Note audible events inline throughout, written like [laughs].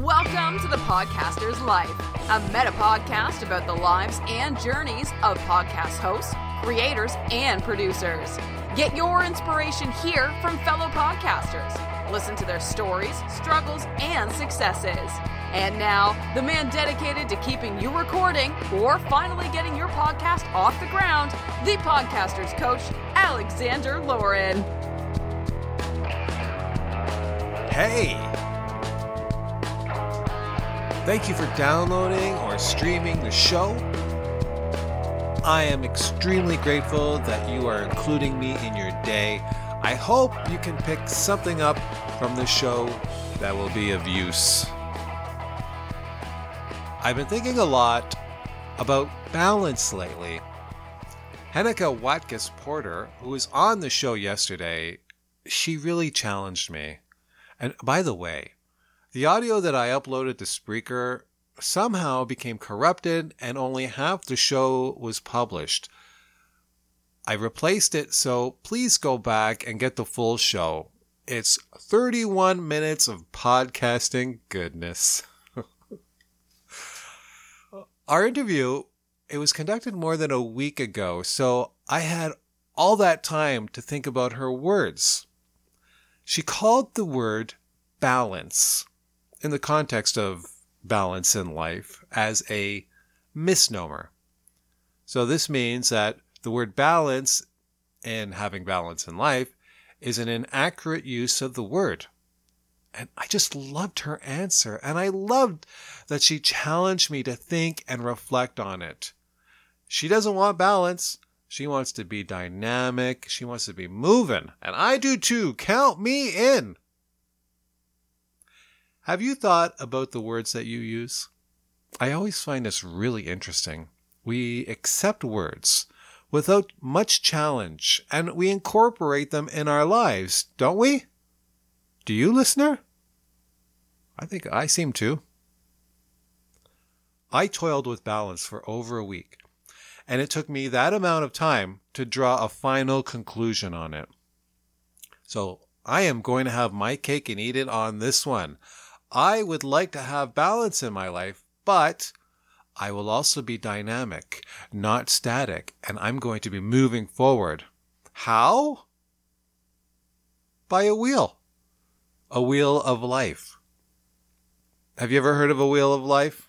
Welcome to the Podcaster's Life, a meta podcast about the lives and journeys of podcast hosts, creators, and producers. Get your inspiration here from fellow podcasters. Listen to their stories, struggles, and successes. And now, the man dedicated to keeping you recording or finally getting your podcast off the ground, the podcaster's coach, Alexander Laurin. Hey! Thank you for downloading or streaming the show. I am extremely grateful that you are including me in your day. I hope you can pick something up from the show that will be of use. I've been thinking a lot about balance lately. Henneke Watkes Porter, who was on the show yesterday, she really challenged me. And by the way, the audio that I uploaded to Spreaker somehow became corrupted and only half the show was published. I replaced it, so please go back and get the full show. It's 31 minutes of podcasting goodness. [laughs] Our interview, it was conducted more than a week ago, so I had all that time to think about her words. She called the word balance in the context of balance in life as a misnomer. So this means that the word balance and having balance in life is an inaccurate use of the word. And I just loved her answer. And I loved that she challenged me to think and reflect on it. She doesn't want balance. She wants to be dynamic. She wants to be moving. And I do too. Count me in. Have you thought about the words that you use? I always find this really interesting. We accept words without much challenge and we incorporate them in our lives, don't we? Do you, listener? I think I seem to. I toiled with balance for over a week, and it took me that amount of time to draw a final conclusion on it. So I am going to have my cake and eat it on this one. I would like to have balance in my life, but I will also be dynamic, not static, and I'm going to be moving forward. How? By a wheel a wheel of life. Have you ever heard of a wheel of life?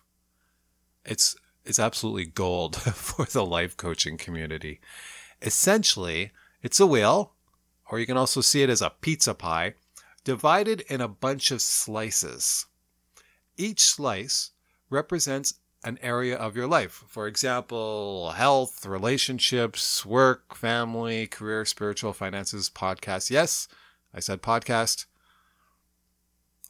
It's it's absolutely gold [laughs] for the life coaching community. Essentially, it's a wheel, or you can also see it as a pizza pie, divided in a bunch of slices. Each slice represents an area of your life. For example, health, relationships, work, family, career, spiritual, finances, podcast. Yes, I said podcast.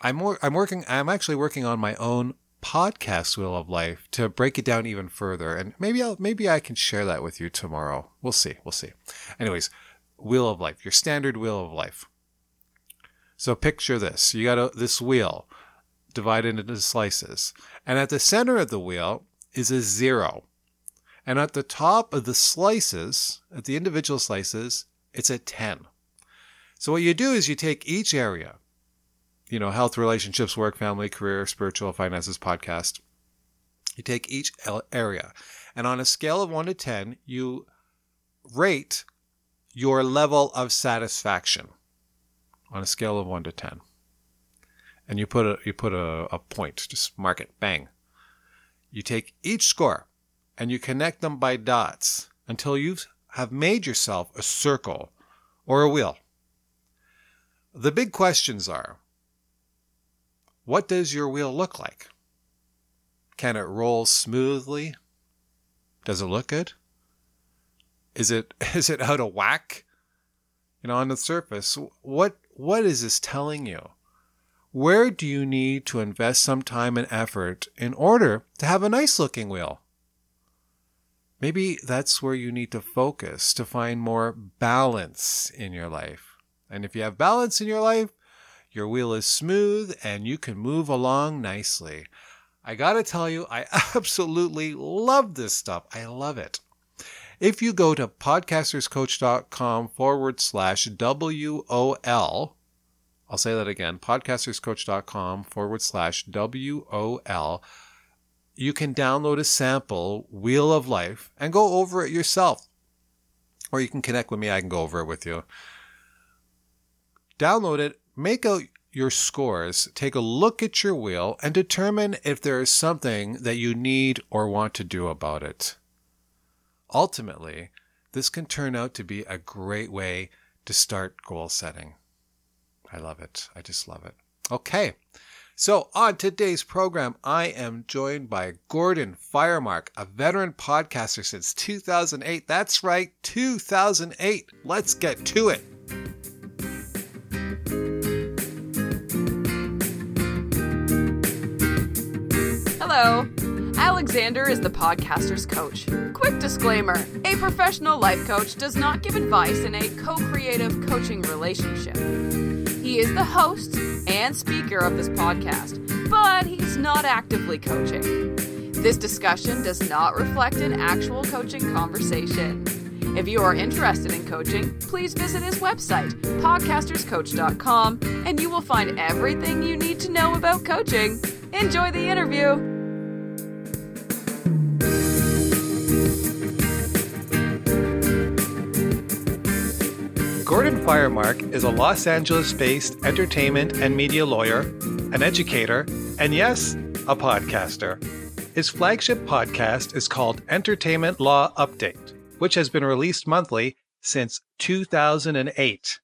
I'm wor- I'm working I'm actually working on my own podcast wheel of life to break it down even further and maybe I'll maybe I can share that with you tomorrow. We'll see. We'll see. Anyways, wheel of life, your standard wheel of life. So picture this. You got a, this wheel divided into slices. And at the center of the wheel is a zero. And at the top of the slices, at the individual slices, it's a 10. So what you do is you take each area, you know, health, relationships, work, family, career, spiritual, finances, podcast. You take each area, and on a scale of 1 to 10, you rate your level of satisfaction on a scale of 1 to 10. And you put a you put a, a point, just mark it, bang. You take each score and you connect them by dots until you have made yourself a circle or a wheel. The big questions are what does your wheel look like? Can it roll smoothly? Does it look good? Is it [laughs] is it out of whack? You know, on the surface, what what is this telling you? Where do you need to invest some time and effort in order to have a nice looking wheel? Maybe that's where you need to focus to find more balance in your life. And if you have balance in your life, your wheel is smooth and you can move along nicely. I gotta tell you, I [laughs] absolutely love this stuff. I love it. If you go to podcasterscoach.com forward slash WOL, I'll say that again podcasterscoach.com forward slash WOL. You can download a sample Wheel of Life and go over it yourself. Or you can connect with me, I can go over it with you. Download it, make out your scores, take a look at your wheel, and determine if there is something that you need or want to do about it. Ultimately, this can turn out to be a great way to start goal setting. I love it. I just love it. Okay. So, on today's program, I am joined by Gordon Firemark, a veteran podcaster since 2008. That's right, 2008. Let's get to it. Hello. Alexander is the podcaster's coach. Quick disclaimer a professional life coach does not give advice in a co creative coaching relationship. He is the host and speaker of this podcast, but he's not actively coaching. This discussion does not reflect an actual coaching conversation. If you are interested in coaching, please visit his website, podcasterscoach.com, and you will find everything you need to know about coaching. Enjoy the interview. Firemark is a Los Angeles based entertainment and media lawyer, an educator, and yes, a podcaster. His flagship podcast is called Entertainment Law Update, which has been released monthly since 2008.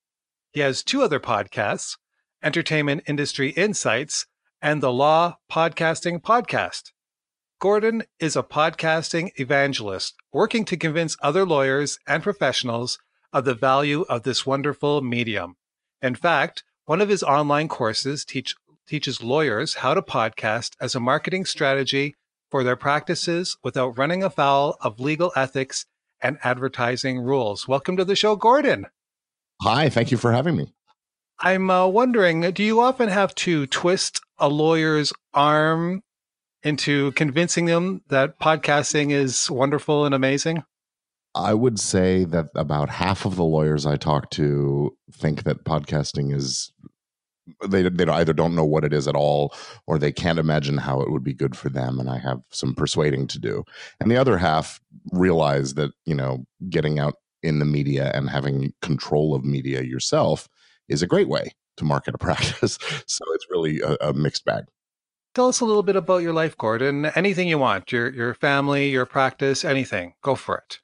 He has two other podcasts Entertainment Industry Insights and the Law Podcasting Podcast. Gordon is a podcasting evangelist working to convince other lawyers and professionals of the value of this wonderful medium. In fact, one of his online courses teach, teaches lawyers how to podcast as a marketing strategy for their practices without running afoul of legal ethics and advertising rules. Welcome to the show, Gordon. Hi, thank you for having me. I'm uh, wondering do you often have to twist a lawyer's arm into convincing them that podcasting is wonderful and amazing? I would say that about half of the lawyers I talk to think that podcasting is they they either don't know what it is at all or they can't imagine how it would be good for them and I have some persuading to do. And the other half realize that, you know, getting out in the media and having control of media yourself is a great way to market a [laughs] practice. so it's really a, a mixed bag. Tell us a little bit about your life, Gordon. Anything you want, your your family, your practice, anything. Go for it.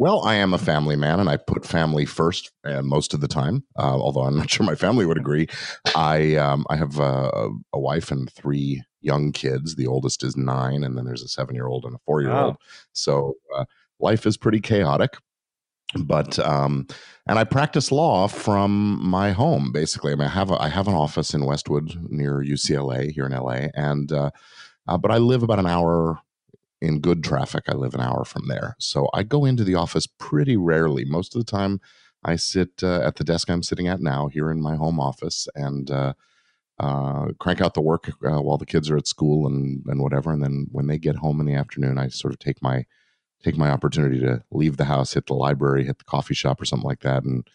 Well, I am a family man, and I put family first uh, most of the time. Uh, although I'm not sure my family would agree. I um, I have a, a, wife and three young kids. The oldest is nine, and then there's a seven year old and a four year old. Wow. So uh, life is pretty chaotic. But um, and I practice law from my home. Basically, I mean, I have a, I have an office in Westwood near UCLA here in LA, and uh, uh, but I live about an hour in good traffic, I live an hour from there. So I go into the office pretty rarely. Most of the time, I sit uh, at the desk I'm sitting at now here in my home office and uh, uh, crank out the work uh, while the kids are at school and, and whatever. And then when they get home in the afternoon, I sort of take my take my opportunity to leave the house, hit the library, hit the coffee shop or something like that, and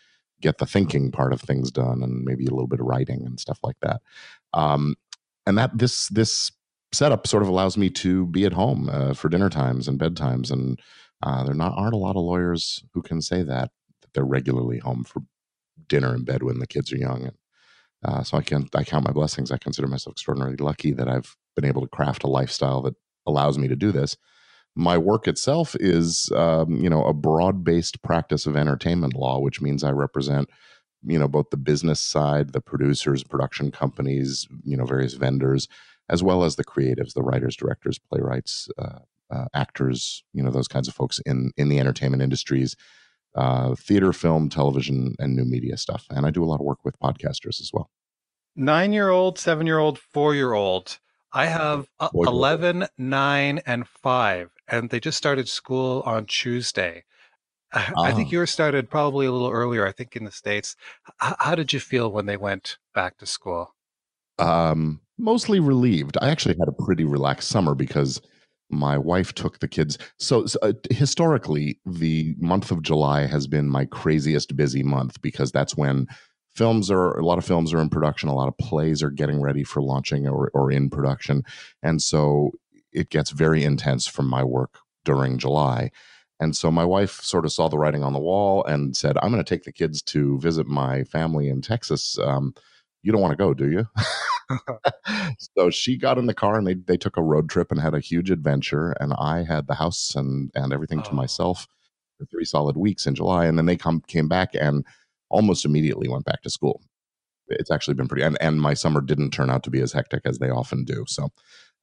get the thinking part of things done, and maybe a little bit of writing and stuff like that. Um, and that this this setup sort of allows me to be at home uh, for dinner times and bedtimes, and uh, there not aren't a lot of lawyers who can say that that they're regularly home for dinner and bed when the kids are young. Uh, so I can I count my blessings. I consider myself extraordinarily lucky that I've been able to craft a lifestyle that allows me to do this. My work itself is, um, you know, a broad-based practice of entertainment law, which means I represent you know both the business side the producers production companies you know various vendors as well as the creatives, the writers, directors, playwrights, uh, uh, actors, you know, those kinds of folks in in the entertainment industries, uh, theater, film, television, and new media stuff. And I do a lot of work with podcasters as well. Nine year old, seven year old, four year old. I have uh, 11, 9, and 5, and they just started school on Tuesday. I think ah. yours started probably a little earlier, I think in the States. H- how did you feel when they went back to school? Um, mostly relieved. I actually had a pretty relaxed summer because my wife took the kids. So, so uh, historically, the month of July has been my craziest busy month because that's when films are a lot of films are in production, a lot of plays are getting ready for launching or, or in production, and so it gets very intense from my work during July. And so my wife sort of saw the writing on the wall and said, "I'm going to take the kids to visit my family in Texas. Um, you don't want to go, do you?" [laughs] so she got in the car and they they took a road trip and had a huge adventure. And I had the house and and everything to Oh. myself for three solid weeks in July. And then they come came back and almost immediately went back to school. It's actually been pretty. And and my summer didn't turn out to be as hectic as they often do. So.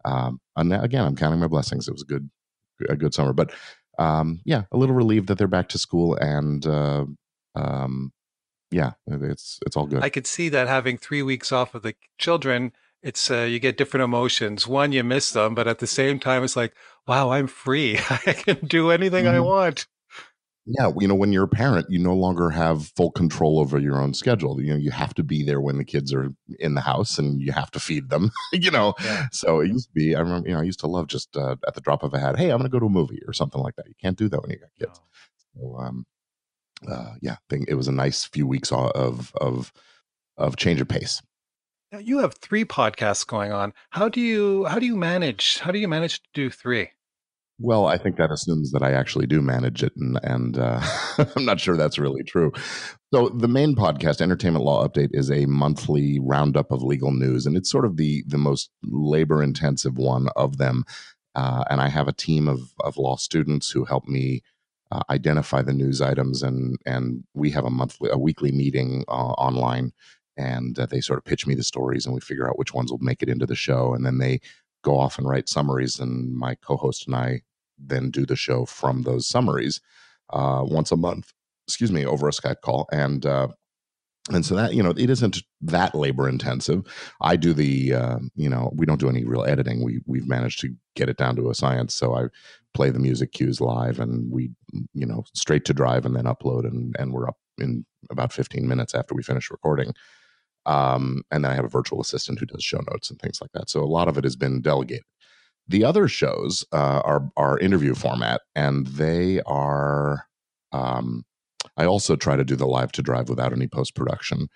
Um, and again, I'm counting my blessings. It was a good, a good summer, but um, yeah, a little relieved that they're back to school, and uh, um, yeah, it's it's all good. I could see that having three weeks off of the children, it's uh, you get different emotions. One, you miss them, but at the same time, it's like, wow, I'm free. [laughs] I can do anything I Mhm. want. yeah, you know, when you're a parent, you no longer have full control over your own schedule. You know, you have to be there when the kids are in the house, and you have to feed them. [laughs] you know, Yeah. so it used to be. I remember, you know, I used to love just uh, at the drop of a hat. Hey, I'm going to go to a movie or something like that. You can't do that when you got kids. So, um, uh, yeah, thing. It was a nice few weeks of of of change of pace. Now you have three podcasts going on. How do you how do you manage? How do you manage to do three? Well, I think that assumes that I actually do manage it, and, and uh, [laughs] I'm not sure that's really true. So, the main podcast, Entertainment Law Update, is a monthly roundup of legal news, and it's sort of the the most labor intensive one of them. Uh, and I have a team of of law students who help me uh, identify the news items, and and we have a monthly, a weekly meeting uh, online, and uh, they sort of pitch me the stories, and we figure out which ones will make it into the show, and then they go off and write summaries, and my co-host and I then do the show from those summaries uh, once a month. Excuse me, over a Skype call, and uh, and so that you know it isn't that labor intensive. I do the uh, you know we don't do any real editing. We we've managed to get it down to a science. So I play the music cues live, and we you know straight to drive, and then upload, and and we're up in about 15 minutes after we finish recording. Um, and then I have a virtual assistant who does show notes and things like that. So a lot of it has been delegated. The other shows uh, are are interview format, and they are. Um, I also try to do the live to drive without any post production,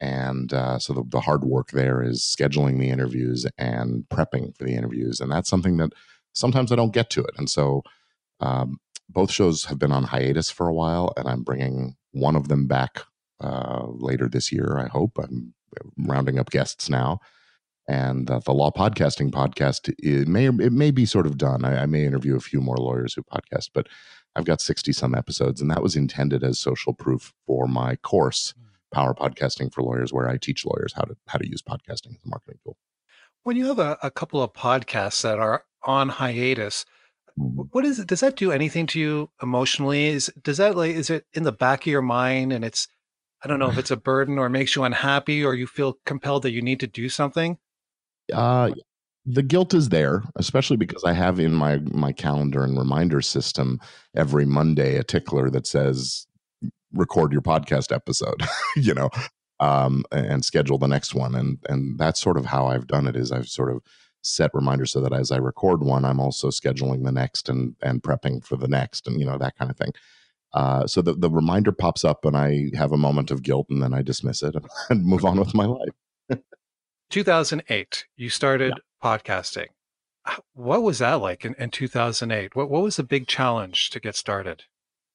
and uh, so the, the hard work there is scheduling the interviews and prepping for the interviews, and that's something that sometimes I don't get to it, and so um, both shows have been on hiatus for a while, and I'm bringing one of them back uh, later this year. I hope. I'm rounding up guests now. And uh, the law podcasting podcast it may it may be sort of done. I, I may interview a few more lawyers who podcast but i've got 60 some episodes and that was intended as social proof for my course power podcasting for lawyers where i teach lawyers how to how to use podcasting as a marketing tool When you have a, a couple of podcasts that are on hiatus, Mhm. what is it? Does that do anything to you emotionally? Is does that like is it in the back of your mind and it's I don't know if [sighs] it's a burden or makes you unhappy or you feel compelled that you need to do something? uh the guilt is there especially because i have in my my calendar and reminder system every monday a tickler that says record your podcast episode [laughs] you know um and schedule the next one. And and that's sort of how i've done it is i've sort of set reminders so that as i record one i'm also scheduling the next and and prepping for the next and you know that kind of thing. Uh, so the, the reminder pops up and i have a moment of guilt and then i dismiss it [laughs] and move on with my life. [laughs] 2008, you started podcasting. What was that like in, in 2008? What what was the big challenge to get started?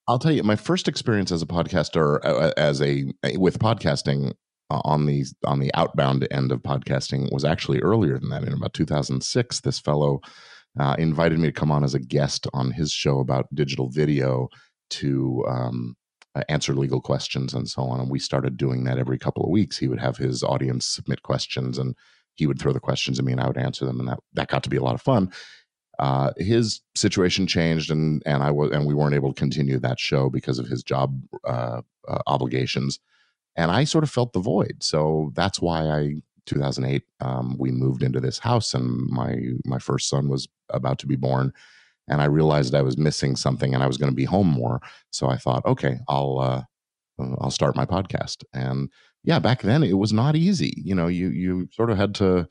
I'll tell you, my first experience as a podcaster, uh, as a with podcasting uh, on the on the outbound end of podcasting was actually earlier than that. In about 2006, this fellow uh, invited me to come on as a guest on his show about digital video to um, uh, answer legal questions and so on. And we started doing that every couple of weeks. He would have his audience submit questions, and he would throw the questions at me, and I would answer them, and that that got to be a lot of fun uh, his situation changed and and I was and we weren't able to continue that show because of his job uh, uh, obligations, and I sort of felt the void. So that's why I 2008 um, we moved into this house and my my first son was about to be born, and I realized I was missing something and I was going to be home more. So I thought, okay, I'll uh, I'll start my podcast. And yeah, back then it was not easy. You know, you you sort of had to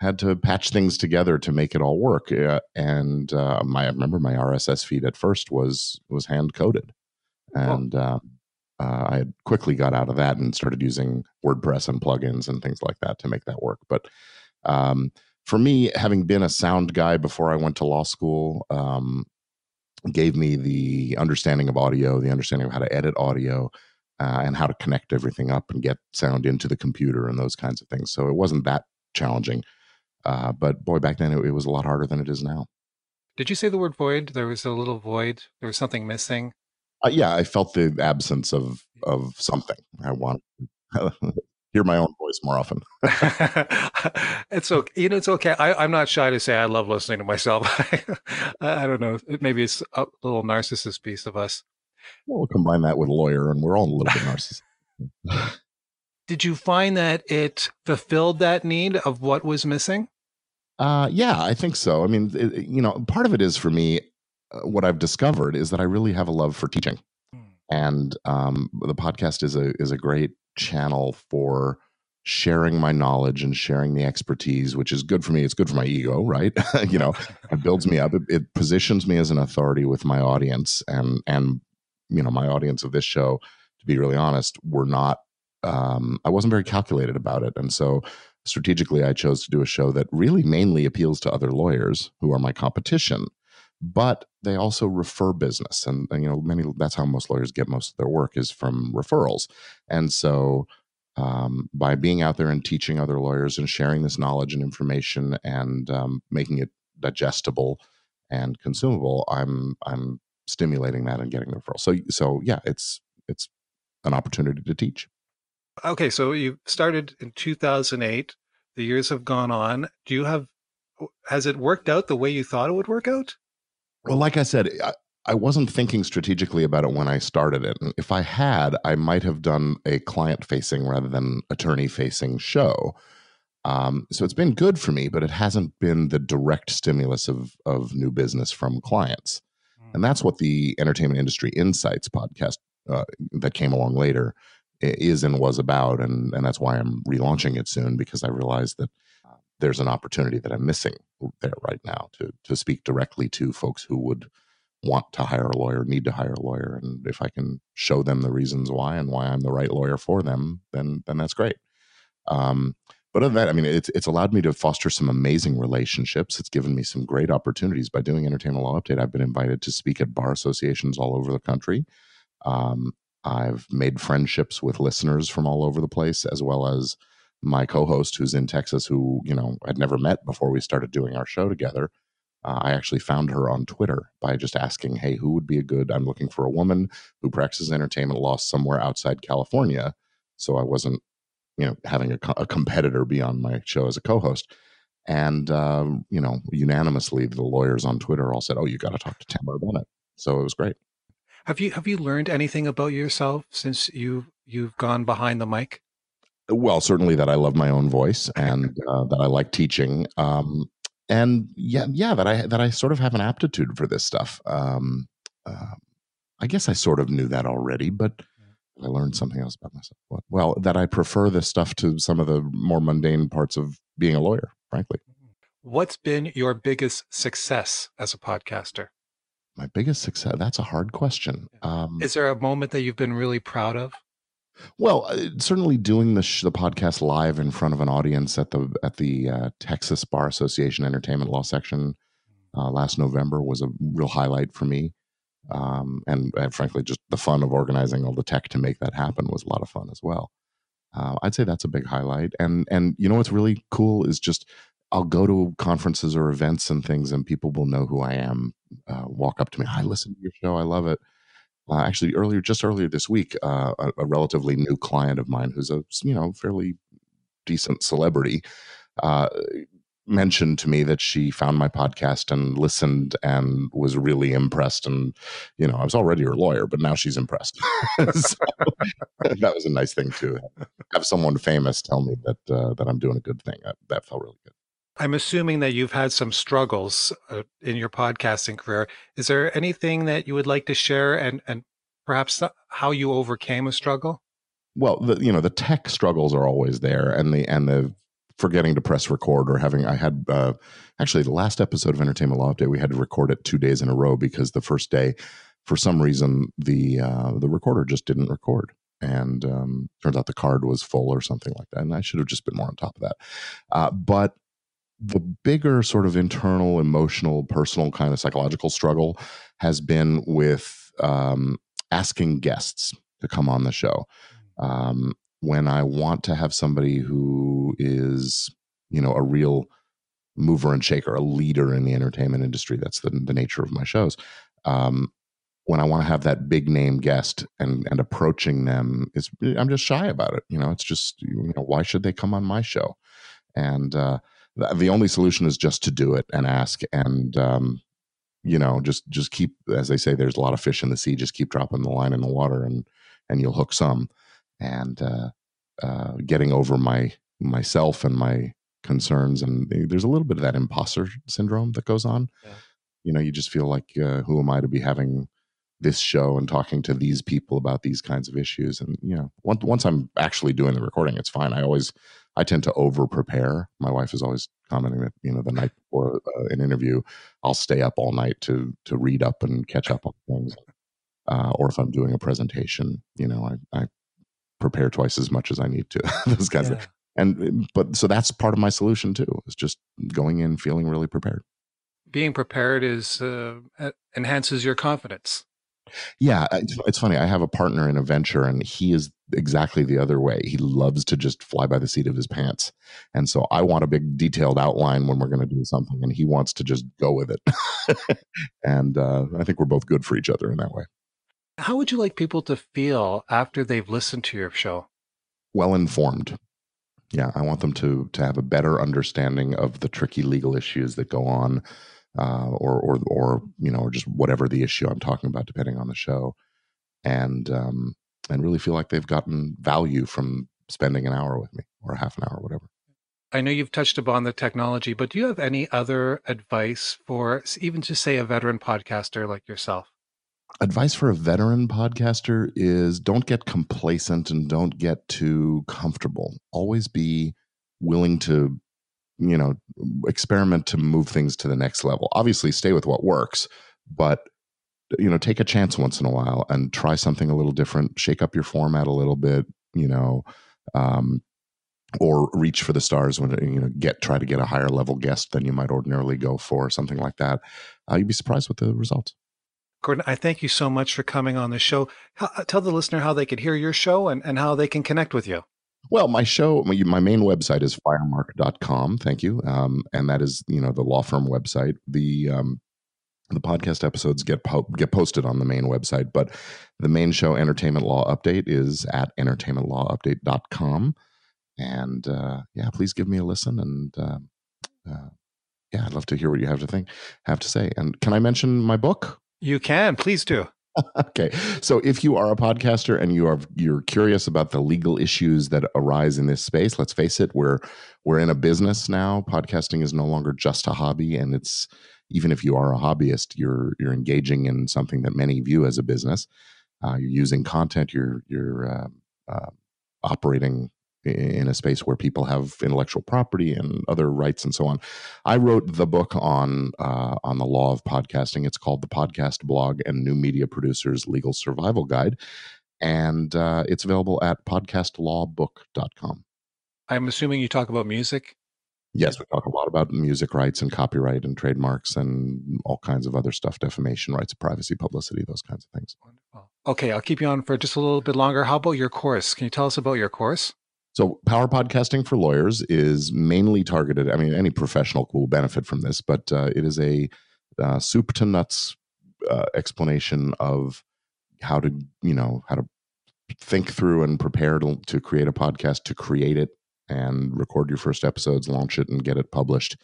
had to patch things together to make it all work. Uh, and uh, my I remember my RSS feed at first was was hand coded, and uh, uh, I quickly got out of that and started using WordPress and plugins and things like that to make that work. But um, for me, having been a sound guy before I went to law school, um, gave me the understanding of audio, the understanding of how to edit audio, uh, and how to connect everything up and get sound into the computer and those kinds of things. So it wasn't that challenging. Uh, but boy, back then it, it, was a lot harder than it is now. Did you say the word void? There was a little void. There was something missing. Uh, yeah, I felt the absence of of something. I want to [laughs] hear my own voice more often. [laughs] it's okay. You know, it's okay. I, am not shy to say I love listening to myself. [laughs] I, I don't know. Maybe it's a little narcissist piece of us. Well, we'll combine that with lawyer, and we're all a little bit [laughs] narcissistic. Did you find that it fulfilled that need of what was missing? Uh, yeah, I think so. I mean, it, you know, part of it is for me. Uh, what I've discovered is that I really have a love for teaching, hmm. and um, the podcast is a is a great channel for sharing my knowledge and sharing the expertise, which is good for me. It's good for my ego, right? [laughs] you know, it builds me up. It, it, positions me as an authority with my audience, and and you know, my audience of this show. To be really honest, were not. Um, I wasn't very calculated about it, and so strategically, I chose to do a show that really mainly appeals to other lawyers who are my competition, but they also refer business, and, and you know, many that's how most lawyers get most of their work is from referrals, and so. Um, by being out there and teaching other lawyers and sharing this knowledge and information and um, making it digestible and consumable, I'm I'm stimulating that and getting the referral. So so yeah, it's it's an opportunity to teach. Okay, so you started in 2008. The years have gone on. Do you have has it worked out the way you thought it would work out? Well, like I said, I, I wasn't thinking strategically about it when I started it. And if I had, I might have done a client facing rather than attorney facing show. Um, so it's been good for me, but it hasn't been the direct stimulus of of new business from clients. And that's what the Entertainment Industry Insights podcast uh, that came along later is and was about. And, and that's why I'm relaunching it soon because I realized that there's an opportunity that I'm missing there right now to, to speak directly to folks who would want to hire a lawyer, need to hire a lawyer. And if I can show them the reasons why and why I'm the right lawyer for them, then, then that's great. Um, but other than that, I mean, it's it's allowed me to foster some amazing relationships. It's given me some great opportunities by doing Entertainment Law Update. I've been invited to speak at bar associations all over the country. Um, I've made friendships with listeners from all over the place, as well as my co-host who's in Texas, who you know I'd never met before we started doing our show together. Uh, I actually found her on Twitter by just asking, "Hey, who would be a good? I'm looking for a woman who practices entertainment law somewhere outside California." So I wasn't you know having a, a competitor be on my show as a co-host. And um, you know unanimously the lawyers on twitter all said oh you got to talk to tamera bennett. So it was great. Have you have you learned anything about yourself since you you've gone behind the mic? Well certainly that i love my own voice and uh, that i like teaching um, and yeah yeah that i that i sort of have an aptitude for this stuff. Um, uh, i guess i sort of knew that already but I learned something else about myself. Well, that I prefer this stuff to some of the more mundane parts of being a lawyer, frankly. What's been your biggest success as a podcaster? My biggest success? That's a hard question. Um, Is there a moment that you've been really proud of? Well, uh, certainly doing the sh- the podcast live in front of an audience at the at the uh, Texas Bar Association Entertainment Law section uh, last November was a real highlight for me um, and, and, frankly, just the fun of organizing all the tech to make that happen was a lot of fun as well. Uh, I'd say that's a big highlight. And and you know what's really cool is just I'll go to conferences or events and things, and people will know who I am. Uh, walk up to me, I listen to your show, I love it. Uh, actually, earlier, just earlier this week, uh, a, a, relatively new client of mine, who's a you know fairly decent celebrity, uh, mentioned to me that she found my podcast and listened and was really impressed and you know i was already her lawyer but now she's impressed. [laughs] So, [laughs] that was a nice thing to have someone famous tell me that uh, that i'm doing a good thing. That, that felt really good. I'm assuming that you've had some struggles uh, in your podcasting career. Is there anything that you would like to share and and perhaps how you overcame a struggle? Well the you know the tech struggles are always there and the and the forgetting to press record or having I had uh, actually the last episode of Entertainment Law Update we had to record it two days in a row because the first day for some reason the uh, the recorder just didn't record, and um, turns out the card was full or something like that. And I should have just been more on top of that. Uh, but the bigger sort of internal, emotional, personal kind of psychological struggle has been with um, asking guests to come on the show. Um, when I want to have somebody who is, you know, a real mover and shaker, a leader in the entertainment industry, that's the, the nature of my shows. Um, when I want to have that big name guest and and approaching them is I'm just shy about it. You know, it's just you know why should they come on my show? And uh, the, the only solution is just to do it and ask and um, you know just just keep as they say there's a lot of fish in the sea just keep dropping the line in the water and and you'll hook some and uh, uh, getting over my myself and my concerns and there's a little bit of that imposter syndrome that goes on. Yeah. you know you just feel like uh, who am i to be having this show and talking to these people about these kinds of issues? And you know once, once i'm actually doing the recording it's fine. I always i tend to over prepare my wife is always commenting that you know the night before uh, an interview i'll stay up all night to to read up and catch up on things. Uh, or if i'm doing a presentation you know i, I prepare twice as much as i need to [laughs] those kinds yeah. of and but so that's part of my solution too is just going in feeling really prepared being prepared is uh, enhances your confidence yeah, it's, it's funny. I have a partner in a venture, and he is exactly the other way. He loves to just fly by the seat of his pants, and so I want a big detailed outline when we're going to do something, and he wants to just go with it. [laughs] and uh, I think we're both good for each other in that way. How would you like people to feel after they've listened to your show? Well informed. Yeah, I want them to to have a better understanding of the tricky legal issues that go on uh, or or or you know, or just whatever the issue I'm talking about, depending on the show, and um, and really feel like they've gotten value from spending an hour with me or half an hour, whatever. I know you've touched upon the technology, but do you have any other advice for even just say a veteran podcaster like yourself? Advice for a veteran podcaster is don't get complacent and don't get too comfortable. Always be willing to you know experiment to move things to the next level. Obviously stay with what works but you know take a chance once in a while and try something a little different. Shake up your format a little bit you know um, or reach for the stars when you know get try to get a higher level guest than you might ordinarily go for something like that. Uh, you'd be surprised with the results Gordon, I thank you so much for coming on the show. How, tell the listener how they could hear your show and, and how they can connect with you. Well, my show, my, my main website is firemark.com. Thank you. Um, and that is, you know, the law firm website. The, um, the podcast episodes get po- get posted on the main website, but the main show, Entertainment Law Update, is at entertainmentlawupdate.com. And uh, yeah, please give me a listen. And uh, uh, yeah, I'd love to hear what you have to think, have to say. And can I mention my book? You can, please do. [laughs] okay. So if you are a podcaster and you are you're curious about the legal issues that arise in this space, let's face it, we're we're in a business now. Podcasting is no longer just a hobby and it's even if you are a hobbyist, you're you're engaging in something that many view as a business. Uh, you're using content, you're you're uh, uh, operating in a space where people have intellectual property and other rights and so on. I wrote the book on uh, on the law of podcasting. It's called the Podcast Blog and New Media Producers Legal Survival Guide, and uh, it's available at podcastlawbook.com. I'm assuming you talk about music. Yes, we talk a lot about music rights and copyright and trademarks and all kinds of other stuff, defamation rights, privacy, publicity, those kinds of things. Wonderful. Okay, I'll keep you on for just a little bit longer. How about your course? Can you tell us about your course? So, power podcasting for lawyers is mainly targeted. I mean, any professional will benefit from this, but uh, it is a uh, soup to nuts uh, explanation of how to, you know, how to think through and prepare to, to create a podcast, to create it and record your first episodes, launch it, and get it published.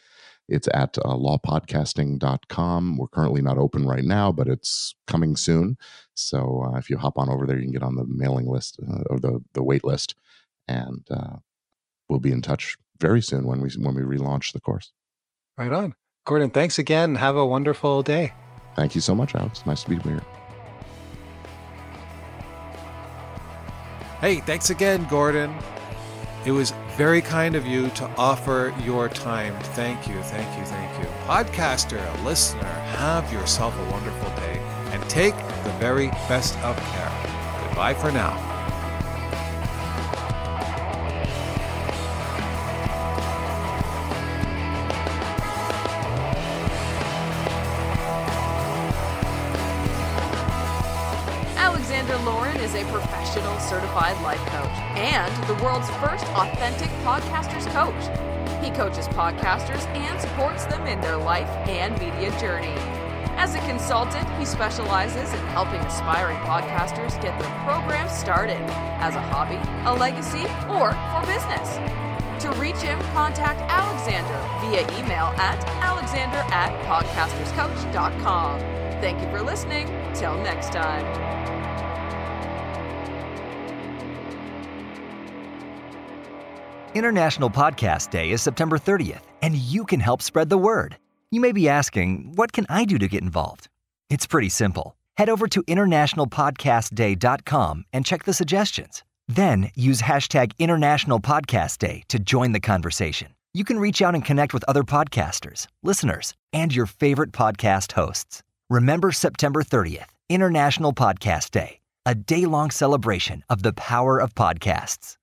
It's at uh, lawpodcasting.com. We're currently not open right now, but it's coming soon. So uh, if you hop on over there, you can get on the mailing list uh, or the, the wait list and uh, we'll be in touch very soon when we when we relaunch the course. Right on, Gordon. Thanks again. Have a wonderful day. Thank you so much, Alex. Nice to be here. Hey, thanks again, Gordon. It was very kind of you to offer your time. Thank you, thank you, thank you. Podcaster, listener, have yourself a wonderful day and take the very best of care. Goodbye for now. Professional certified life coach and the world's first authentic podcasters coach. He coaches podcasters and supports them in their life and media journey. As a consultant, he specializes in helping aspiring podcasters get their program started as a hobby, a legacy, or for business. To reach him, contact Alexander via email at alexander at podcasterscoach.com. Thank you for listening. Till next time. International Podcast Day is September 30th, and you can help spread the word. You may be asking, what can I do to get involved? It's pretty simple. Head over to internationalpodcastday.com and check the suggestions. Then use hashtag International Podcast Day to join the conversation. You can reach out and connect with other podcasters, listeners, and your favorite podcast hosts. Remember September 30th, International Podcast Day, a day long celebration of the power of podcasts.